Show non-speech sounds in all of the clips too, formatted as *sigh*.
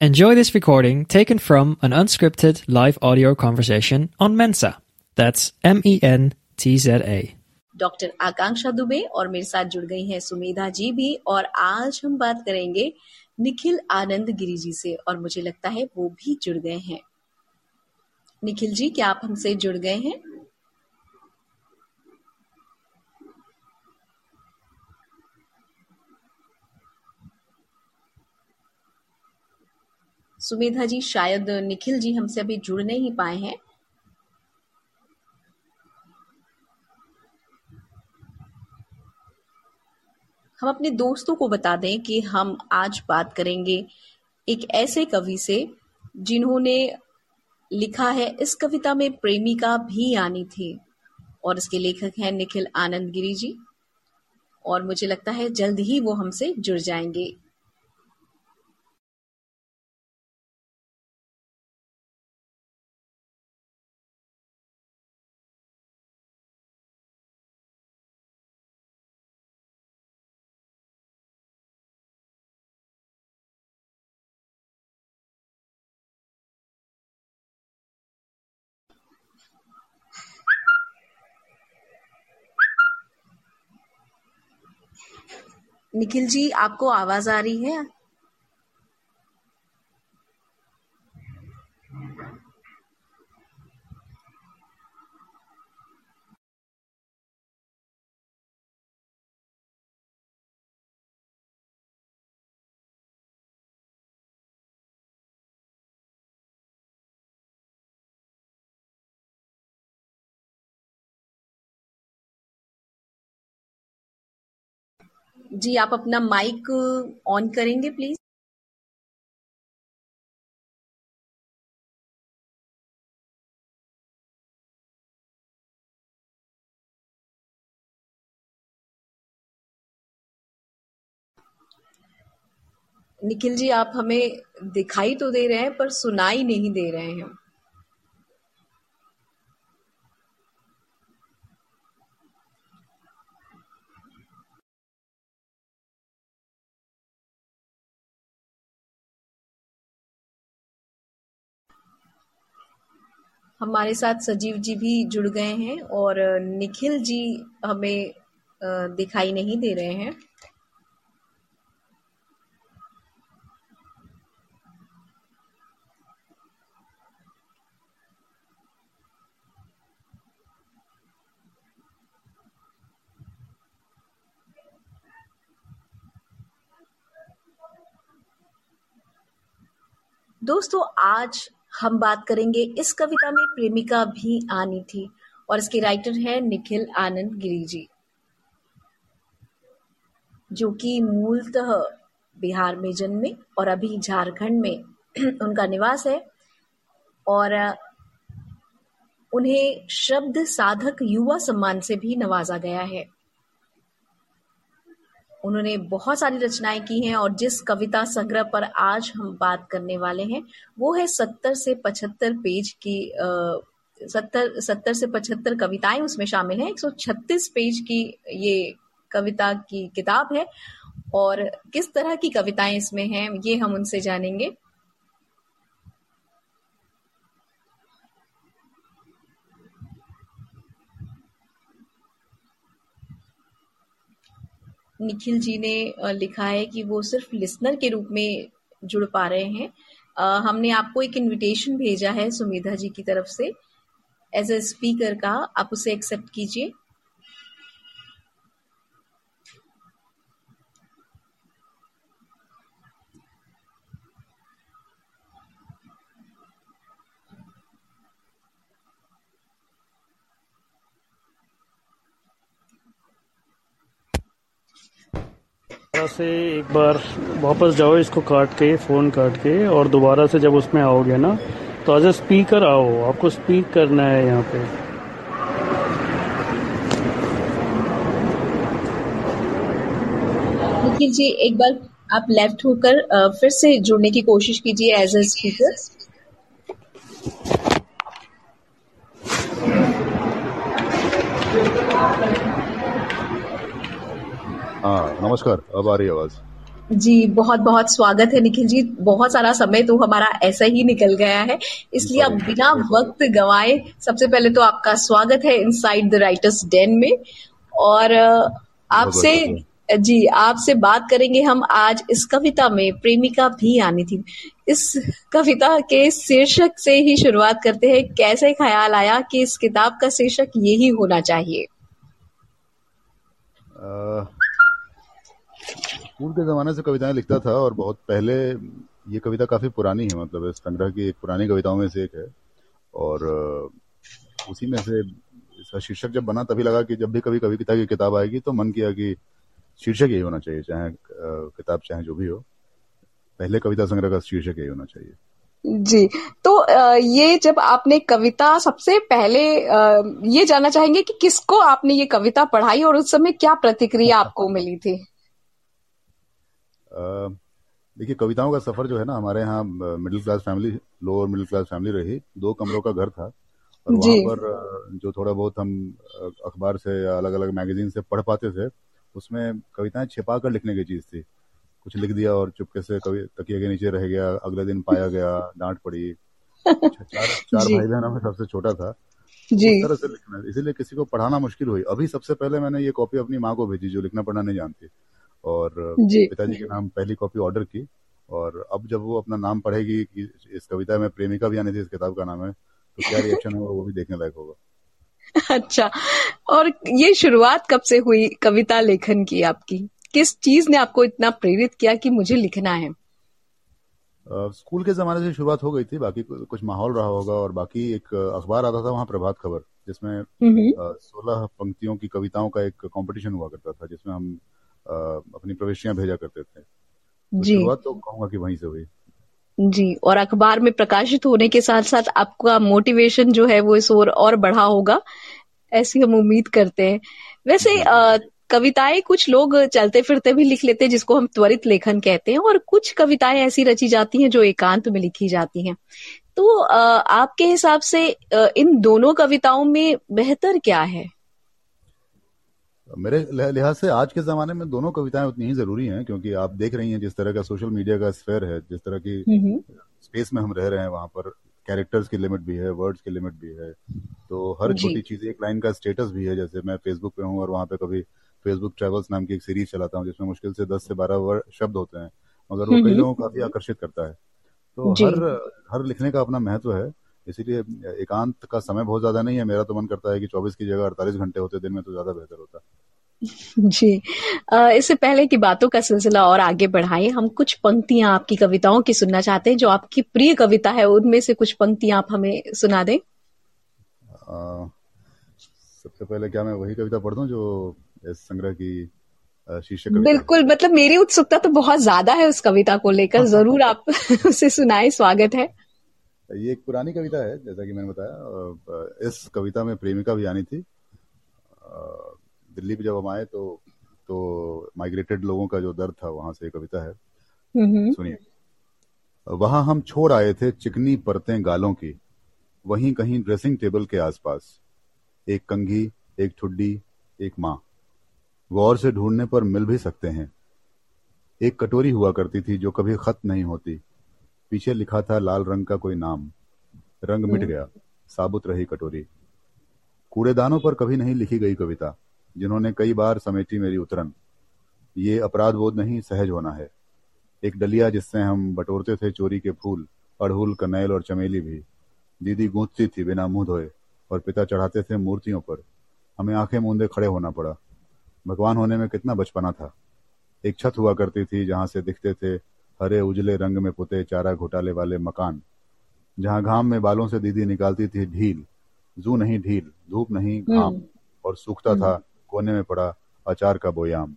Enjoy this recording taken from an unscripted live audio conversation on Mensa. That's M E N T Z A. Doctor Akanksha Dubey और मेरे साथ जुड़ गई हैं सुमेधा जी भी और आज हम बात करेंगे निखिल आनंद गिरी जी से और मुझे लगता है वो भी जुड़ गए हैं निखिल जी, क्या आप हमसे जुड़ गए हैं सुमेधा जी, शायद निखिल जी हमसे अभी जुड़ नहीं पाए हैं। हम अपने दोस्तों को बता दें कि हम आज बात करेंगे एक ऐसे कवि से जिन्होंने लिखा है, इस कविता में प्रेमिका भी आनी थी और इसके लेखक हैं निखिल आनंद गिरी जी। और मुझे लगता है जल्द ही वो हमसे जुड़ जाएँगे। निखिल जी आपको आवाज़ आ रही है? जी, आप अपना माइक ऑन करेंगे प्लीज़ निखिल जी, आप हमें दिखाई तो दे रहे हैं, पर सुनाई नहीं दे रहे हैं। हमारे साथ सजीव जी भी जुड़ गए हैं और निखिल जी हमें दिखाई नहीं दे रहे हैं। दोस्तों, आज हम बात करेंगे इस कविता में प्रेमिका भी आनी थी और इसके राइटर है निखिल आनंद गिरी जी, जो कि मूलतः बिहार में जन्मे और अभी झारखंड में *clears throat* उनका निवास है और, उन्हें शब्द साधक युवा सम्मान से भी नवाजा गया है। उन्होंने बहुत सारी रचनाएँ की हैं और जिस कविता संग्रह पर आज हम बात करने वाले हैं, वो है सत्तर से पचहत्तर पेज की सत्तर सत्तर से पचहत्तर कविताएँ उसमें शामिल हैं। 136 पेज की ये कविता की किताब है। और किस तरह की कविताएँ इसमें हैं, ये हम उनसे जानेंगे। निखिल जी ने लिखा है कि वो सिर्फ़ लिसनर के रूप में जुड़ पा रहे हैं। हमने आपको एक इनविटेशन भेजा है सुमेधा जी की तरफ़ से। एज ए स्पीकर का, आप उसे एक्सेप्ट कीजिए। से एक बार वापस जाओ इसको काट के, फ़ोन काट के, और दोबारा से जब उसमें आओगे ना तो एज ए स्पीकर आओ। आपको स्पीक करना है यहाँ पे। जी, एक बार आप लेफ़्ट होकर फिर से जुड़ने की कोशिश कीजिए एज ए स्पीकर हाँ नमस्कार अब आ रही आवाज़। जी बहुत बहुत स्वागत है निखिल जी। बहुत सारा समय तो हमारा ऐसा ही निकल गया है इसलिए अब बिना वक्त गवाए सबसे पहले तो आपका स्वागत है इनसाइड द राइटर्स डेन में। और आपसे जी आपसे बात करेंगे हम आज इस कविता में प्रेमिका भी आनी थी। इस कविता के शीर्षक से ही शुरुआत करते हैं कैसे ख्याल आया कि इस किताब का शीर्षक यही होना चाहिए? स्कूल के ज़माने से कविताएँ लिखता था और बहुत पहले ये कविता काफ़ी पुरानी है मतलब संग्रह की पुरानी कविताओं में से एक है। और उसी में से इसका शीर्षक जब बना तभी लगा कि जब भी कभी कविता की किताब आएगी तो मन किया कि शीर्षक यही होना चाहिए, चाहे किताब चाहे जो भी हो। पहले कविता संग्रह का शीर्षक यही होना चाहिए। जी तो ये जब आपने कविता सबसे पहले ये जानना चाहेंगे कि किसको आपने ये कविता पढ़ाई और उस समय क्या प्रतिक्रिया आपको मिली थी? देखिए कविताओं का सफ़र जो है ना हमारे यहाँ middle class family lower middle class family रही। दो कमरों का घर था और वहाँ पर जो थोड़ा बहुत हम अखबार से या अलग अलग मैगजीन से पढ़ पाते थे उसमें कविताएँ छिपा कर लिखने की चीज़ थी। कुछ लिख दिया और चुपके से कवि तकिए के नीचे रह गया अगले दिन पाया गया डांट पड़ी। *laughs* चार चार भाई बहनों में सबसे छोटा था। जी। तरह से लिखना इसीलिए किसी को पढ़ाना मुश्किल हुई। अभी सबसे पहले मैंने ये कॉपी अपनी माँ को भेजी जो लिखना पढ़ना नहीं जानती। और पिताजी के नाम पहली कॉपी ऑर्डर की और अब जब वो अपना नाम पढ़ेगी कि इस कविता में प्रेमिका भी आने थी इस किताब का नाम है तो क्या रिएक्शन होगा? वो भी देखने लायक होगा। *laughs* अच्छा। और ये शुरुआत कब से हुई कविता लेखन की आपकी? किस चीज़ ने आपको इतना प्रेरित किया कि मुझे लिखना है? स्कूल के जमाने से शुरुआत हो गई थी बाकी कुछ माहौल रहा होगा और बाकी एक अखबार आता था वहाँ प्रभात खबर जिसमें सोलह पंक्तियों की कविताओं का एक कंपटीशन हुआ करता था जिसमें हम अपनी प्रविष्टियाँ भेजा करते थे। तो जी। शुरुआत तो कहूँगा कि वहीं से हुई। जी और अखबार में प्रकाशित होने के साथ साथ आपका मोटिवेशन जो है वो इस ओर और बढ़ा होगा ऐसी हम उम्मीद करते हैं। वैसे कविताएँ कुछ लोग चलते फिरते भी लिख लेते हैं जिसको हम त्वरित लेखन कहते हैं और कुछ कविताएँ ऐसी रची जाती हैं जो एकांत में लिखी जाती हैं। तो आपके हिसाब से इन दोनों कविताओं में बेहतर क्या है? मेरे लिहाज से आज के जमाने में दोनों कविताएँ उतनी ही ज़रूरी हैं क्योंकि आप देख रही हैं जिस तरह का सोशल मीडिया का स्फेयर है जिस तरह की स्पेस में हम रह रहे हैं वहाँ पर कैरेक्टर्स की लिमिट भी है वर्ड्स की लिमिट भी है तो हर छोटी चीज़ एक लाइन का स्टेटस भी है जैसे मैं फेसबुक पे हूँ और वहाँ पे कभी फेसबुक ट्रेवल्स नाम की एक सीरीज़ चलाता हूँ जिसमें मुश्किल से दस से बारह वर्ड शब्द होते हैं मगर वो कई लोगों को काफ़ी आकर्षित करता है। तो हर हर लिखने का अपना महत्व है इसीलिए एकांत का समय बहुत ज़्यादा नहीं है। मेरा तो मन करता है कि 24 की जगह 48 घंटे होते दिन में तो ज़्यादा बेहतर होता। *laughs* जी। इससे पहले की बातों का सिलसिला और आगे बढ़ाए हम कुछ पंक्तियाँ आपकी कविताओं की सुनना चाहते हैं जो आपकी प्रिय कविता है उनमें से कुछ पंक्तियाँ आप हमें सुना दें। सबसे पहले क्या मैं वही कविता पढ़ दूँ जो इस संग्रह की शीर्षक बिल्कुल मतलब मेरी उत्सुकता तो बहुत ज़्यादा है उस कविता को लेकर। *laughs* ज़रूर आप उसे सुनाए स्वागत है। ये एक पुरानी कविता है जैसा कि मैंने बताया इस कविता में प्रेमिका भी आनी थी। दिल्ली पे जब हम आए तो तो माइग्रेटेड लोगों का जो दर्द था वहाँ से कविता है। सुनिए। वहाँ हम छोड़ आए थे चिकनी परतें गालों की वहीं कहीं ड्रेसिंग टेबल के आसपास एक कंघी एक ठुड्डी एक माँ। गौर से ढूँढने पर मिल भी सकते हैं। एक कटोरी हुआ करती थी जो कभी खत नहीं होती। पीछे लिखा था लाल रंग का कोई नाम। रंग मिट गया। साबुत रही कटोरी। कूड़ेदानों पर कभी नहीं लिखी गई कविता जिन्होंने कई बार समेटी मेरी उतरन। ये अपराध बोध नहीं सहज होना है। एक डलिया जिससे हम बटोरते थे चोरी के फूल अड़हुल कनैल और चमेली भी। दीदी गूंजती थी बिना मुँह धोए और पिता चढ़ाते थे मूर्तियों पर। हमें आँखें मूंदे खड़े होना पड़ा। भगवान होने में कितना बचपना था। एक छत हुआ करती थी जहाँ से दिखते थे हरे उजले रंग में पुते चारा घोटाले वाले मकान। जहाँ घाम में बालों से दीदी निकालती थी ढील। जू नहीं ढील धूप नहीं घाम। हम्म। और सूखता था कोने में पड़ा अचार का बोयाम।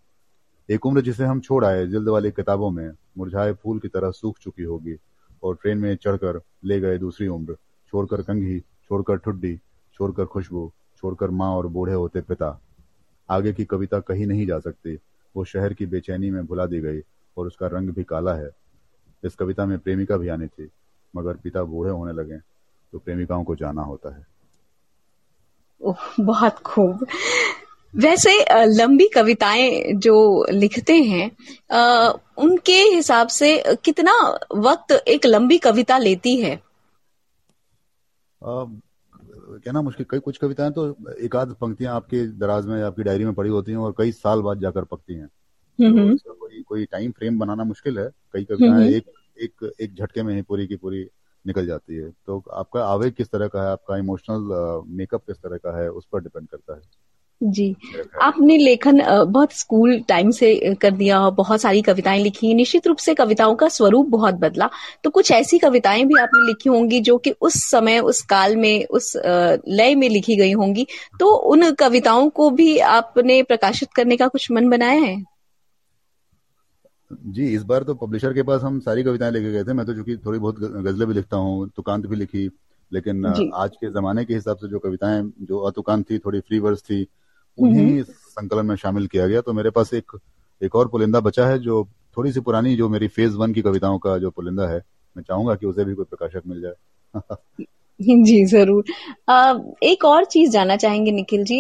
एक उम्र जिसे हम छोड़ आए जिल्द वाली किताबों में मुरझाए फूल की तरह सूख चुकी होगी और ट्रेन में चढ़कर ले गए दूसरी उम्र। छोड़कर कंघी छोड़कर ठुड्डी छोड़कर खुशबू छोड़कर माँ और बूढ़े होते पिता। आगे की कविता कही नहीं जा सकती। वो शहर की बेचैनी में भुला दी गई। और उसका रंग भी काला है। इस कविता में प्रेमिका भी आनी थी मगर पिता बूढ़े होने लगे तो प्रेमिकाओं को जाना होता है। बहुत खूब। वैसे लंबी कविताएँ जो लिखते हैं उनके हिसाब से कितना वक्त एक लंबी कविता लेती है? कहना मुश्किल कई कुछ कविताएँ तो एक आध पंक्तियाँ आपके दराज में आपकी डायरी में पड़ी होती हैं और कई साल बाद जाकर पकती हैं। तो कोई कोई टाइम फ्रेम बनाना मुश्किल है। कई कविताएँ एक एक एक झटके में ही पूरी की पूरी निकल जाती है। तो आपका आवेग किस तरह का है? आपका इमोशनल मेकअप किस तरह का है? उस पर डिपेंड करता है। जी। आपने लेखन बहुत स्कूल टाइम से कर दिया बहुत सारी कविताएँ लिखी। निश्चित रूप से कविताओं का स्वरूप बहुत बदला। तो कुछ ऐसी कविताएँ भी आपने लिखी होंगी जो कि उस समय उस काल में उस लय में लिखी गई होंगी। तो उन कविताओं को भी आपने प्रकाशित करने का कुछ मन बनाया है? जी इस बार तो पब्लिशर के पास हम सारी कविताएँ लेके गए थे। मैं तो चूँकि थोड़ी बहुत गजलें भी लिखता हूँ तुकांत भी लिखी लेकिन आज के जमाने के हिसाब से जो कविताएँ जो अतुकांत थी थोड़ी फ्री वर्स थी उन्हीं संकलन में शामिल किया गया। तो मेरे पास एक एक और पुलिंदा बचा है जो थोड़ी सी पुरानी जो मेरी फ़ेज़ वन की कविताओं का जो पुलिंदा है मैं चाहूँगा कि उसे भी कोई प्रकाशक मिल जाए। *laughs* *laughs* जी, ज़रूर। एक और चीज़ जानना चाहेंगे निखिल जी।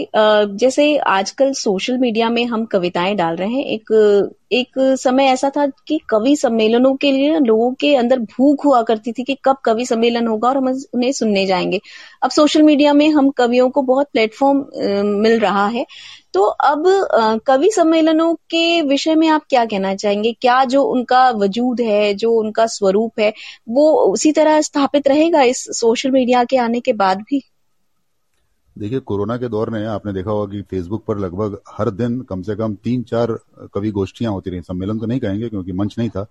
जैसे आजकल सोशल मीडिया में हम कविताएँ डाल रहे हैं, एक एक समय ऐसा था कि कवि सम्मेलनों के लिए लोगों के अंदर भूख हुआ करती थी कि कब कवि सम्मेलन होगा और हम उन्हें सुनने जाएँगे। अब सोशल मीडिया में हम कवियों को बहुत प्लेटफॉर्म मिल रहा है। तो अब कवि सम्मेलनों के विषय में आप क्या कहना चाहेंगे? क्या जो उनका वजूद है, जो उनका स्वरूप है, वो उसी तरह स्थापित रहेगा इस सोशल मीडिया के आने के बाद भी? देखिए, कोरोना के दौर में आपने देखा होगा कि फेसबुक पर लगभग हर दिन कम से कम तीन चार कवि गोष्ठियाँ होती रही। सम्मेलन तो नहीं कहेंगे क्योंकि मंच नहीं था,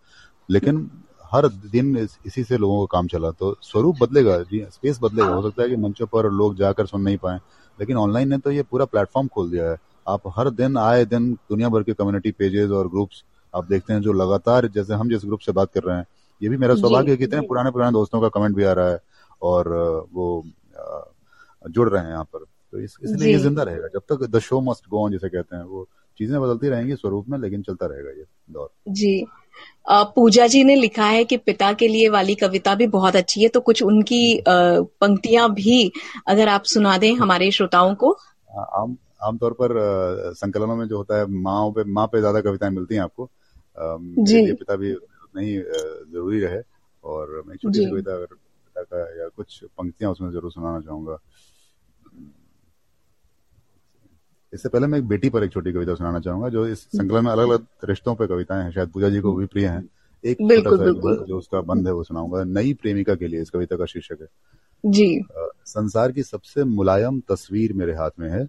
लेकिन हर दिन इसी से लोगों का काम चला। तो स्वरूप बदलेगा, जी स्पेस बदलेगा। हो सकता है कि मंचों पर लोग जाकर सुन नहीं पाए, लेकिन ऑनलाइन ने तो ये पूरा प्लेटफॉर्म खोल दिया है। आप हर दिन आए दिन दुनिया भर के कम्युनिटी पेजेस और ग्रुप्स आप देखते हैं जो लगातार जैसे हम जिस ग्रुप से बात कर रहे हैं ये भी मेरा सौभाग्य है कि इतने पुराने पुराने दोस्तों का कमेंट भी आ रहा है और वो जुड़ रहे हैं यहाँ पर। तो इस, इसलिए ये ज़िंदा रहेगा। जब तक the show must go on जिसे कहते हैं वो चीज़ें बदलती रहेंगी स्वरूप में लेकिन चलता रहेगा ये दौर। जी। पूजा जी ने लिखा है कि पिता के लिए वाली कविता भी बहुत अच्छी है तो कुछ उनकी पंक्तियाँ भी अगर आप सुना दें हमारे श्रोताओं को। आम आमतौर पर संकलनों में जो होता है माँ पे माँ पे ज़्यादा कविताएँ मिलती हैं आपको। जी। पिता भी नहीं ज़रूरी रहे। और मैं छोटी सी कविता अगर पिता का या कुछ पंक्तियाँ उसमें ज़रूर सुनाना चाहूँगा। इससे पहले मैं एक बेटी पर एक छोटी कविता सुनाना चाहूँगा जो इस संकलन में अलग अलग रिश्तों पर कविताएँ हैं। शायद पूजा जी को भी प्रिय हैं। एक छोटा सा जो उसका बंद है वो सुनाऊँगा। नई प्रेमिका के लिए इस कविता का शीर्षक है। जी। संसार की सबसे मुलायम तस्वीर मेरे हाथ में है।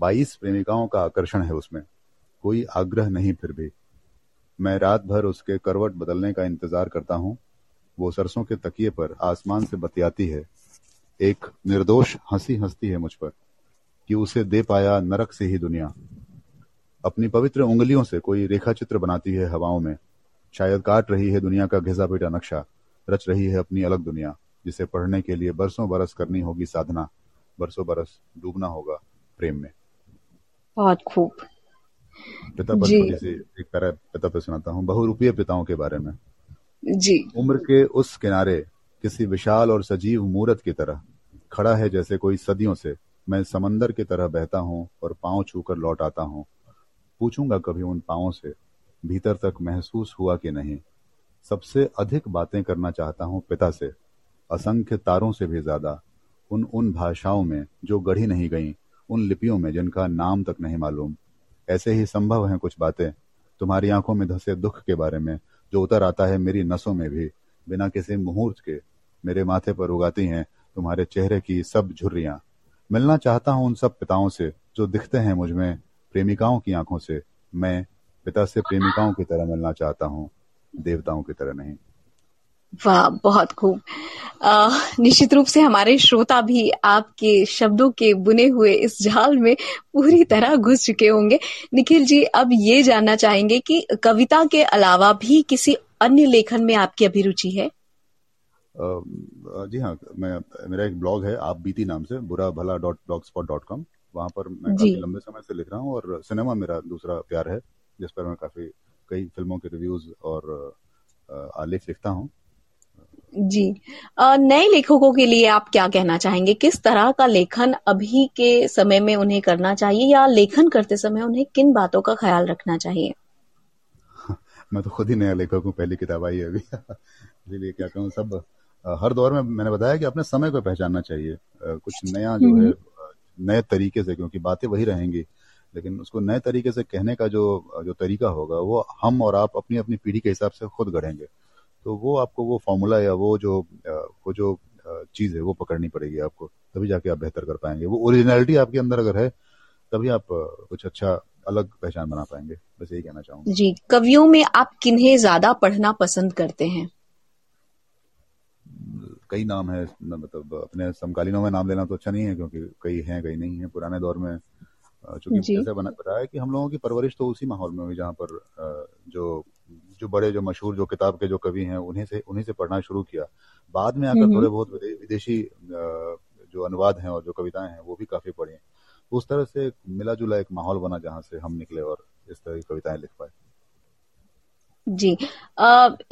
बाईस प्रेमिकाओं का आकर्षण है उसमें। कोई आग्रह नहीं फिर भी। मैं रात भर उसके करवट बदलने का इंतज़ार करता हूँ। वो सरसों के तकिए पर आसमान से बतियाती है। एक निर्दोष हँसी हंसती है मुझ पर कि उसे दे पाया नरक से ही दुनिया। अपनी पवित्र उंगलियों से कोई रेखा चित्र बनाती है हवाओं में। शायद काट रही है दुनिया का घिसा पीटा नक्शा। रच रही है अपनी अलग दुनिया, जिसे पढ़ने के लिए बरसों बरस करनी होगी साधना। बरसों बरस डूबना होगा प्रेम में। बहुत खूब। पिता पर से एक तरह पिता पे सुनाता हूँ। बहुरूपीय पिताओं के बारे में। जी। उम्र के उस किनारे किसी विशाल और सजीव मूर्त की तरह खड़ा है जैसे कोई सदियों से मैं समंदर की तरह बहता हूँ और पाँव छूकर लौट आता हूँ। पूछूँगा कभी उन पांवों से भीतर तक महसूस हुआ कि नहीं? सबसे अधिक बातें करना चाहता हूँ पिता से। असंख्य तारों से भी ज़्यादा। उन उन भाषाओं में जो गढ़ी नहीं गईं उन लिपियों में जिनका नाम तक नहीं मालूम। ऐसे ही संभव हैं कुछ बातें तुम्हारी आँखों में धसे दुख के बारे में, जो उतर आता है मेरी नसों में भी। बिना किसी मुहूर्त के मेरे माथे पर उगाती हैं तुम्हारे चेहरे की सब झुर्रियाँ। मिलना चाहता हूँ उन सब पिताओं से, जो दिखते हैं मुझमें, प्रेमिकाओं की आँखों से। मैं पिता से प्रेमिकाओं की तरह मिलना चाहता हूँ, देवताओं की तरह नहीं। वाह बहुत खूब। निश्चित रूप से हमारे श्रोता भी आपके शब्दों के बुने हुए इस जाल में पूरी तरह घुस चुके होंगे। निखिल जी अब ये जानना चाहेंगे कि कविता के अलावा भी किसी अन्य लेखन में आपकी अभिरुचि है? जी हाँ मैं मेरा एक ब्लॉग है आप बीती नाम से Bura Bhala dot blogspot dot com. वहाँ पर मैं काफ़ी लंबे समय से लिख रहा हूँ और सिनेमा मेरा दूसरा प्यार है जिस पर मैं काफ़ी कई फ़िल्मों के रिव्यूज़ और आलेख लिखता हूँ। जी। नए लेखकों के लिए आप क्या कहना चाहेंगे? किस तरह का लेखन अभी के समय में उन्हें करना चाहिए या लेखन करते समय उन्हें किन बातों का ख्याल रखना चाहिए? मैं तो खुद ही नया लेखक हूँ पहली किताब आई है अभी। इसीलिए क्या कहूँ सब हर दौर में मैंने बताया कि अपने समय को पहचानना चाहिए। कुछ नया जो है हम्म। नए तरीके से क्योंकि बातें वही रहेंगी। लेकिन उसको नए तरीके से कहने का जो जो तरीका होगा वो हम और आप अपनी अपनी पीढ़ी के हिसाब से खुद गढ़ेंगे। तो वो आपको वो फॉर्मूला या वो जो वो जो चीज़ है वो पकड़नी पड़ेगी आपको तभी जाके आप बेहतर कर पाएँगे। वो ओरिजिनलिटी आपके अंदर अगर है तभी आप कुछ अच्छा अलग पहचान बना पाएँगे। बस यही कहना चाहूँगा। जी कवियों में आप किन्हें ज़्यादा पढ़ना पसंद करते हैं? कई नाम है मतलब अपने समकालीनों में नाम लेना तो अच्छा नहीं है क्योंकि कई हैं कई नहीं है। पुराने दौर में चूँकि जैसे बताया कि हम लोगों की परवरिश तो उसी माहौल में हुई जहाँ पर जो जो बड़े जो मशहूर जो किताब के जो कवि हैं उन्हीं से उन्हीं से पढ़ना शुरू किया। बाद में आकर थोड़े बहुत विदेशी जो अनुवाद हैं और जो कविताएँ हैं वो भी काफ़ी पढ़ी उस तरह से मिला जुला एक माहौल बना जहाँ से हम निकले और इस तरह की कविताएँ लिख पाए। जी।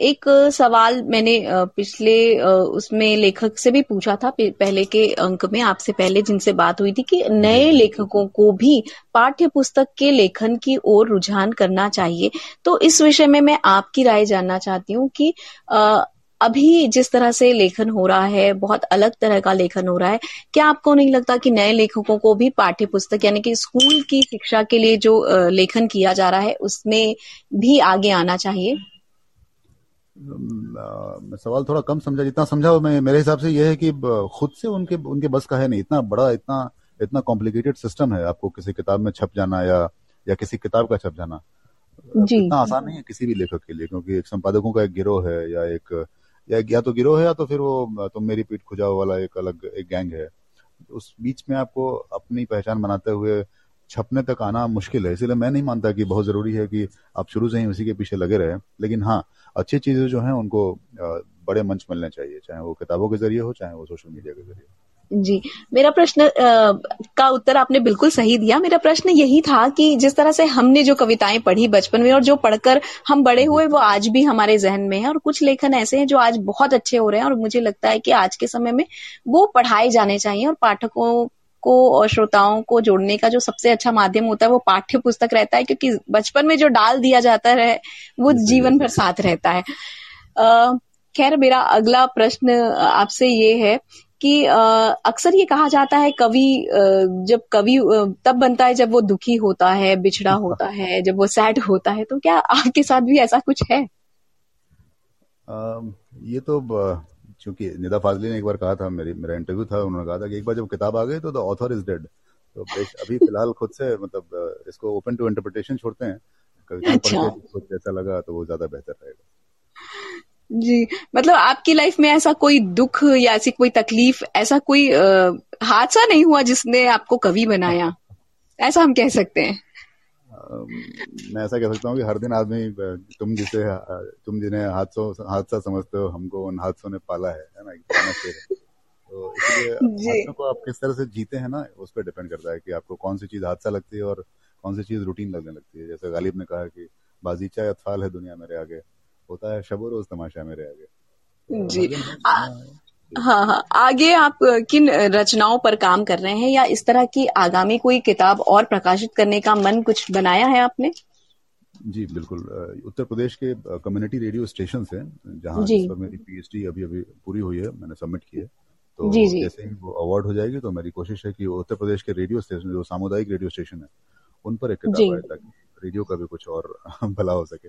एक सवाल मैंने पिछले उसमें लेखक से भी पूछा था पहले के अंक में आपसे पहले जिनसे बात हुई थी कि नए लेखकों को भी पाठ्य पुस्तक के लेखन की ओर रुझान करना चाहिए। तो इस विषय में मैं आपकी राय जानना चाहती हूँ कि अभी जिस तरह से लेखन हो रहा है बहुत अलग तरह का लेखन हो रहा है क्या आपको नहीं लगता कि नए लेखकों को भी पाठ्य पुस्तक यानी कि स्कूल की शिक्षा के लिए जो लेखन किया जा रहा है उसमें भी आगे आना चाहिए? मैं सवाल थोड़ा कम समझा जितना समझा मैं मेरे हिसाब से यह है कि खुद से उनके उनके बस का है नहीं इतना बड़ा इतना इतना कॉम्प्लिकेटेड सिस्टम है आपको किसी किताब में छप जाना या या किसी किताब का छप जाना। जी, इतना आसान नहीं है किसी भी लेखक के लिए क्योंकि एक संपादकों का एक गिरोह है या एक या या तो गिरोह है या तो फिर वो तुम मेरी पीठ खुजाओ वाला एक अलग, एक गैंग है। उस बीच में आपको अपनी पहचान बनाते हुए छपने तक आना मुश्किल है, इसलिए मैं नहीं मानता कि बहुत ज़रूरी है कि आप शुरू से ही उसी के पीछे लगे रहे। लेकिन हाँ अच्छी चीज़ें जो है, उनको बड़े मंच मिलने चाहिए, चाहे वो किताबों के ज़रिए हो, चाहे वो सोशल मीडिया के ज़रिए जी। मेरा प्रश्न का उत्तर आपने बिल्कुल सही दिया। मेरा प्रश्न यही था कि जिस तरह से हमने जो कविताएँ पढ़ी बचपन में और जो पढ़कर हम बड़े हुए वो आज भी हमारे जहन में है और कुछ लेखन ऐसे हैं जो आज बहुत अच्छे हो रहे हैं और मुझे लगता है कि आज के समय में वो पढ़ाए जाने चाहिए और पाठकों को और श्रोताओं को जोड़ने का जो सबसे अच्छा माध्यम होता है वो पाठ्य पुस्तक रहता है क्योंकि बचपन में जो डाल दिया जाता है वो जीवन भर साथ रहता है। खैर मेरा अगला प्रश्न आपसे ये है कि अक्सर ये कहा जाता है कवि जब कवि तब बनता है जब वो दुखी होता है बिछड़ा होता है जब वो सैड होता है तो क्या आपके साथ भी ऐसा कुछ है? आ, ये तो चूँकि निदा फाजली ने एक बार कहा था मेरी मेरा इंटरव्यू था उन्होंने कहा था कि एक बार जब किताब आ गई तो द ऑथर इज़ डेड तो अभी फ़िलहाल खुद से मतलब इसको ओपन टू इंटरप्रिटेशन छोड़ते हैं। कविता अच्छा। कुछ जैसा लगा तो वो ज़्यादा बेहतर रहेगा। जी मतलब आपकी लाइफ में ऐसा कोई दुख या ऐसी कोई तकलीफ़ ऐसा कोई हादसा नहीं हुआ जिसने आपको कवि बनाया? ऐसा हम कह सकते हैं। मैं ऐसा कह सकता हूँ कि हर दिन आदमी तुम जिसे तुम जिन्हें हादसों हादसा समझते हो हमको उन हादसों ने पाला है है ना? तो इसलिए हादसों को आप किस तरह से जीते हैं ना उस पर डिपेंड करता है कि आपको कौन सी चीज़ हादसा लगती है और कौन सी चीज़ रूटीन लगने लगती है। जैसे गालिब ने कहा कि बाजीचा अतफाल है दुनिया मेरे आगे। होता है शब रोज तमाशा मेरे आगे जी। हाँ। हाँ आगे आप किन रचनाओं पर काम कर रहे हैं या इस तरह की आगामी कोई किताब और प्रकाशित करने का मन कुछ बनाया है आपने? जी बिल्कुल। उत्तर प्रदेश के कम्युनिटी रेडियो स्टेशन है जहाँ पर मेरी पीएचडी अभी अभी पूरी हुई है मैंने सबमिट की है। तो जी जी। जैसे ही वो अवार्ड हो जाएगी तो मेरी कोशिश है कि उत्तर प्रदेश के रेडियो स्टेशन जो सामुदायिक रेडियो स्टेशन है उन पर एक किताब आए ताकि रेडियो का भी कुछ और *laughs* भला हो सके।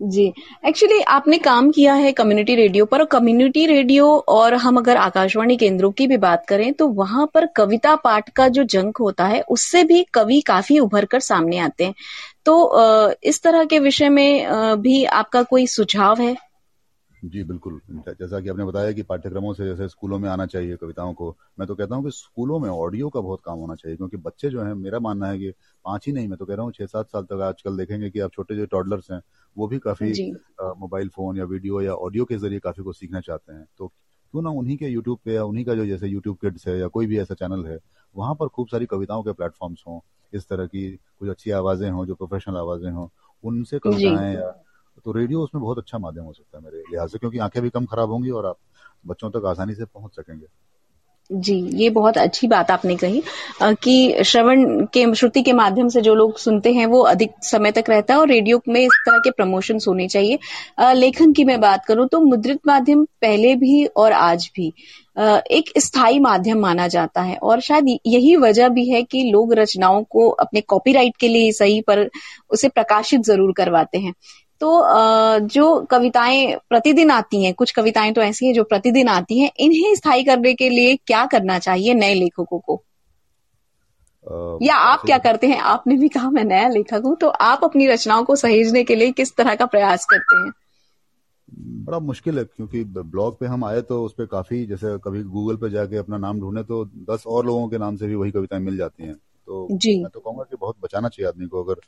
जी। एक्चुअली आपने काम किया है कम्युनिटी रेडियो पर और कम्युनिटी रेडियो और हम अगर आकाशवाणी केंद्रों की भी बात करें तो वहाँ पर कविता पाठ का जो जंक होता है, उससे भी कवि काफ़ी उभर कर सामने आते हैं। तो इस तरह के विषय में भी आपका कोई सुझाव है? जी बिल्कुल। जैसा कि आपने बताया कि पाठ्यक्रमों से जैसे स्कूलों में आना चाहिए कविताओं को मैं तो कहता हूँ कि स्कूलों में ऑडियो का बहुत काम होना चाहिए क्योंकि बच्चे जो है मेरा मानना है कि पाँच ही नहीं मैं तो कह रहा हूँ छह सात साल तक आजकल देखेंगे कि आप छोटे जो टॉडलर्स हैं वो भी काफ़ी मोबाइल फ़ोन या वीडियो या ऑडियो के ज़रिए काफ़ी कुछ सीखना चाहते हैं। तो क्यों ना उन्हीं के यूट्यूब पे या उन्हीं का जो जैसे यूट्यूब किड्स है या कोई भी ऐसा चैनल है वहाँ पर खूब सारी कविताओं के प्लेटफॉर्म्स हों इस तरह की कुछ अच्छी आवाज़ें हों जो प्रोफेशनल आवाज़ें हों उनसे कविताएँ या तो रेडियो उसमें बहुत अच्छा माध्यम हो सकता है मेरे लिहाज से, क्योंकि आँखें भी कम खराब होंगी और आप बच्चों तक आसानी से पहुँच सकेंगे। जी, ये बहुत अच्छी बात आपने कही कि श्रवण के, श्रुति के माध्यम से जो लोग सुनते हैं वो अधिक समय तक रहता है और रेडियो में इस तरह के प्रमोशन होने चाहिए। लेखन की मैं बात करूँ तो मुद्रित माध्यम पहले भी और आज भी एक स्थायी माध्यम माना जाता है और शायद यही वजह भी है कि लोग रचनाओं को अपने कॉपीराइट के लिए सही पर उसे प्रकाशित ज़रूर करवाते हैं। तो जो कविताएँ प्रतिदिन आती हैं कुछ कविताएँ तो ऐसी हैं जो प्रतिदिन आती हैं इन्हें स्थायी करने के लिए क्या करना चाहिए नए लेखकों को? आ, या आप क्या करते हैं? आपने भी कहा मैं नया लेखक हूँ तो आप अपनी रचनाओं को सहेजने के लिए किस तरह का प्रयास करते हैं? बड़ा मुश्किल है क्योंकि ब्लॉग पे हम आए तो उस पर काफ़ी जैसे कभी गूगल पे जाके अपना नाम ढूंढे तो दस और लोगों के नाम से भी वही कविताएँ मिल जाती हैं। तो जी। मैं तो कहूँगा कि बहुत बचाना चाहिए आदमी को अगर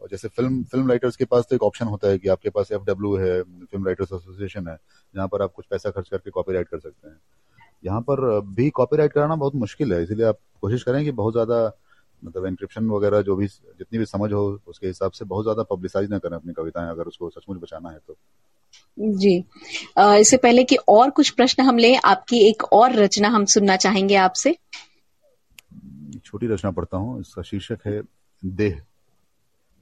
और जैसे फ़िल्म फ़िल्म राइटर्स के पास तो एक ऑप्शन होता है कि आपके पास एफ़ डब्ल्यू है फ़िल्म राइटर्स एसोसिएशन है जहाँ पर आप कुछ पैसा खर्च करके कॉपीराइट कर सकते हैं। यहाँ पर भी कॉपीराइट कराना बहुत मुश्किल है इसीलिए आप कोशिश करें कि बहुत ज़्यादा मतलब इंक्रिप्शन वगैरह जो भी जितनी भी समझ हो उसके हिसाब से बहुत ज़्यादा पब्लिसाइज ना करें अपनी कविताएँ अगर उसको सचमुच बचाना है तो। जी। इससे पहले कि और कुछ प्रश्न हम लें आपकी एक और रचना हम सुनना चाहेंगे आपसे। छोटी रचना पढ़ता हूँ इसका शीर्षक है देह।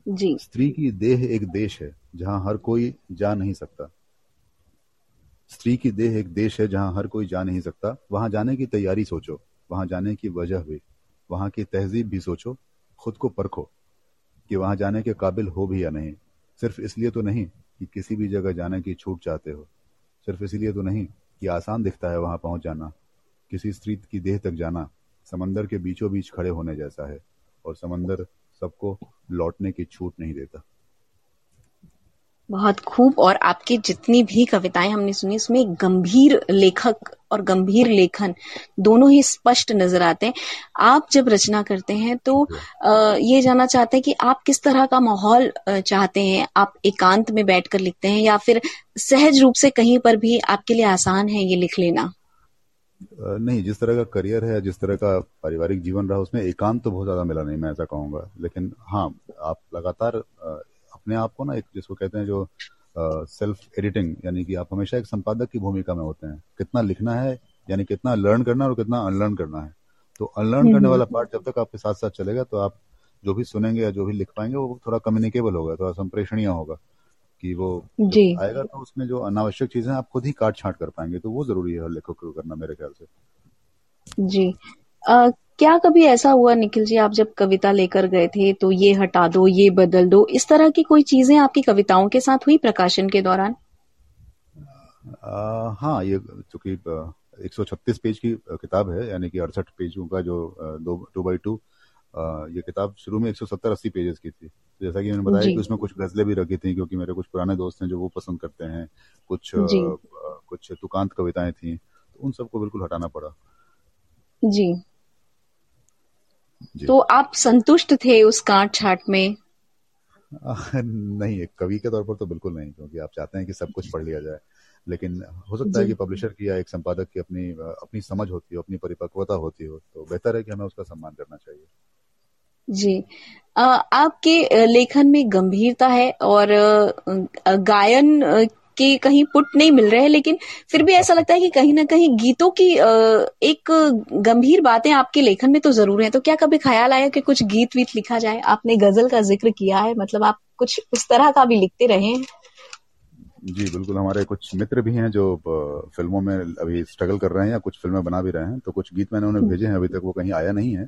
जी। स्त्री की देह एक देश है, जहाँ हर कोई जा नहीं सकता। स्त्री की देह एक देश है, जहाँ हर कोई जा नहीं सकता। वहाँ जाने की तैयारी सोचो, वहाँ जाने की वजह भी वहाँ की तहजीब भी सोचो, खुद को परखो कि वहाँ जाने के काबिल हो भी या नहीं। सिर्फ़ इसलिए तो नहीं कि किसी भी जगह जाने की छूट चाहते हो। सिर्फ़ इसलिए तो नहीं कि आसान दिखता है वहाँ पहुँच जाना। किसी स्त्री की देह तक जाना समंदर के बीचों बीच खड़े होने जैसा है, और समंदर सबको लौटने की छूट नहीं देता। बहुत खूब और आपकी जितनी भी कविताएँ हमने सुनी उसमें गंभीर लेखक और गंभीर लेखन दोनों ही स्पष्ट नज़र आते हैं। आप जब रचना करते हैं तो ये जानना चाहते हैं कि आप किस तरह का माहौल चाहते हैं? आप एकांत में बैठकर लिखते हैं या फिर सहज रूप से कहीं पर भी आपके लिए आसान है ये लिख लेना? नहीं जिस तरह का करियर है जिस तरह का पारिवारिक जीवन रहा उसमें एकांत तो बहुत ज़्यादा मिला नहीं मैं ऐसा कहूँगा। लेकिन हाँ आप लगातार अपने आप को ना एक जिसको कहते हैं जो सेल्फ एडिटिंग यानी कि आप हमेशा एक संपादक की भूमिका में होते हैं। कितना लिखना है यानी कितना लर्न करना है और कितना अनलर्न करना है। तो अनलर्न करने हम्म। वाला पार्ट जब तक आपके साथ साथ चलेगा तो आप जो भी सुनेंगे या जो भी लिख पाएँगे वो थोड़ा कम्युनिकेबल होगा थोड़ा संप्रेषणीय होगा। कि वो जी। आएगा तो उसमें जो अनावश्यक चीज़ें आप खुद ही काट छाट कर पाएँगे तो वो ज़रूरी है लेखक को करना मेरे ख्याल से। जी। आ, क्या कभी ऐसा हुआ निखिल जी आप जब कविता लेकर गए थे तो ये हटा दो ये बदल दो इस तरह की कोई चीज़ें आपकी कविताओं के साथ हुई प्रकाशन के दौरान? आ, हाँ ये चूँकि 136 पेज की किताब है यानी कि अड़सठ पेजों का जो दो टू बाई टू ये किताब शुरू में 170 80 पेजेस की थी। तो जैसा कि मैंने बताया कि उसमें कुछ गजलें भी रखी थी क्योंकि मेरे कुछ पुराने दोस्त हैं जो वो पसंद करते हैं कुछ कुछ तुकांत कविताएँ थी तो उन सबको बिल्कुल हटाना पड़ा। जी। तो आप संतुष्ट थे उस काट छाट में? नहीं कवि के तौर पर तो बिल्कुल नहीं क्योंकि आप चाहते हैं कि सब कुछ पढ़ लिया जाए। लेकिन हो सकता है कि पब्लिशर की या एक संपादक की अपनी अपनी समझ होती हो अपनी परिपक्वता होती हो तो बेहतर है कि हमें उसका सम्मान करना चाहिए। जी। आपके लेखन में गंभीरता है और गायन के कहीं पुट नहीं मिल रहे हैं लेकिन फिर भी ऐसा लगता है कि कहीं ना कहीं गीतों की एक गंभीर बातें आपके लेखन में तो ज़रूर है। तो क्या कभी ख्याल आया कि कुछ गीत वीत लिखा जाए? आपने गज़ल का ज़िक्र किया है मतलब आप कुछ उस तरह का भी लिखते रहे हैं? जी बिल्कुल। हमारे कुछ मित्र भी हैं जो फ़िल्मों में अभी स्ट्रगल कर रहे हैं या कुछ फ़िल्में बना भी रहे हैं तो कुछ गीत मैंने उन्हें भेजे हैं अभी तक वो कहीं आया नहीं है।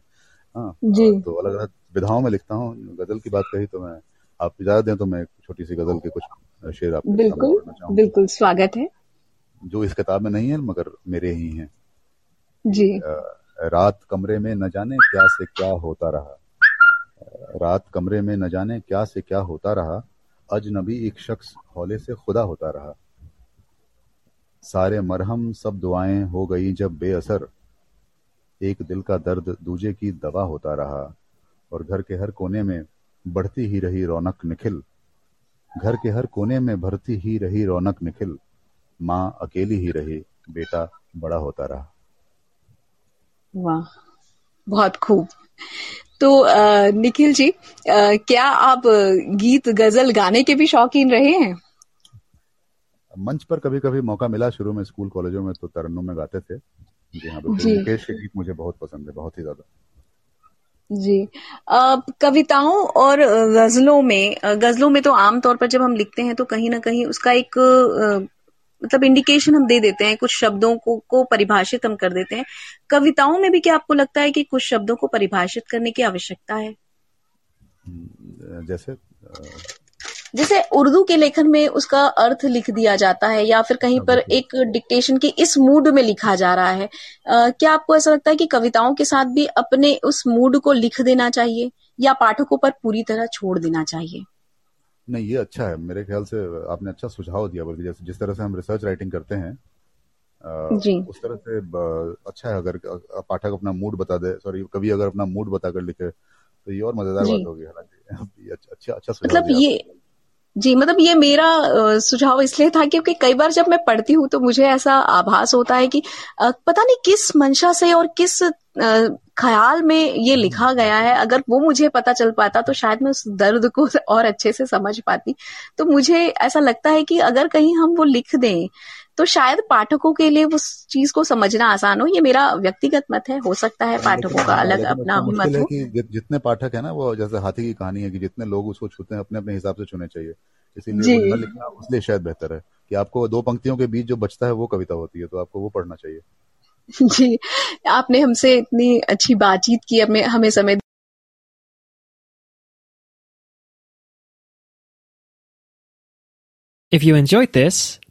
हाँ जी। तो अलग अलग विधाओं में लिखता हूँ। गज़ल की बात कही तो मैं आप इजाज़त दें तो मैं छोटी सी गज़ल के कुछ शेर आपको बिल्कुल बिल्कुल स्वागत है। जो इस किताब में नहीं है मगर मेरे ही हैं। जी। रात कमरे में न जाने क्या से क्या होता रहा। रात कमरे में न जाने क्या से क्या होता रहा। अजनबी एक शख्स हौले से खुदा होता रहा। सारे मरहम सब दुआएँ हो गई जब बेअसर। एक दिल का दर्द दूजे की दवा होता रहा और घर के हर कोने में बढ़ती ही रही रौनक निखिल। घर के हर कोने में भरती ही रही रौनक निखिल। माँ अकेली ही रही बेटा बड़ा होता रहा। वाह बहुत खूब। तो आ, निखिल जी आ, क्या आप गीत गज़ल गाने के भी शौकीन रहे हैं? मंच पर कभी कभी मौका मिला शुरू में स्कूल कॉलेजों में तो तरन्नुम में गाते थे। जी हाँ बिल्कुल। मुकेश के गीत मुझे बहुत पसंद है बहुत ही ज़्यादा। जी। कविताओं और गजलों में गजलों में तो आमतौर पर जब हम लिखते हैं तो कहीं ना कहीं उसका एक मतलब इंडिकेशन हम दे देते हैं कुछ शब्दों को को परिभाषित हम कर देते हैं। कविताओं में भी क्या आपको लगता है कि कुछ शब्दों को परिभाषित करने की आवश्यकता है? हम्म, जैसे जैसे उर्दू के लेखन में उसका अर्थ लिख दिया जाता है या फिर कहीं पर एक डिक्टेशन के इस मूड में लिखा जा रहा है। अ, क्या आपको ऐसा लगता है कि कविताओं के साथ भी अपने उस मूड को लिख देना चाहिए या पाठकों पर पूरी तरह छोड़ देना चाहिए? नहीं ये अच्छा है। मेरे ख्याल से आपने अच्छा सुझाव दिया बल्कि जैसे जिस तरह से हम रिसर्च राइटिंग करते हैं जी। उस तरह से अच्छा है अगर पाठक अपना मूड बता दे। सॉरी कवि अगर अपना मूड बताकर लिखे तो ये और मज़ेदार। बात होगी हालाँकि। *laughs* अच्छा अच्छा सुझाव मतलब ये जी मतलब ये मेरा सुझाव इसलिए था क्योंकि कई बार जब मैं पढ़ती हूँ तो मुझे ऐसा आभास होता है कि पता नहीं किस मंशा से और किस ख्याल में ये लिखा गया है। अगर वो मुझे पता चल पाता तो शायद मैं उस दर्द को और अच्छे से समझ पाती। तो मुझे ऐसा लगता है कि अगर कहीं हम वो लिख दें तो शायद पाठकों के लिए उस चीज़ को समझना आसान हो। ये मेरा व्यक्तिगत मत है हो सकता है पाठकों का अलग अपना भी मत है हो। जितने पाठक है ना वो जैसे हाथी की कहानी है कि जितने लोग उसको छूते हैं अपने अपने हिसाब से चुने चाहिए। लिखना इसलिए शायद बेहतर है कि आपको दो पंक्तियों के बीच जो बचता है वो कविता होती है तो आपको वो पढ़ना चाहिए। जी आपने हमसे इतनी अच्छी बातचीत की हमें हमें समय If you enjoyed this,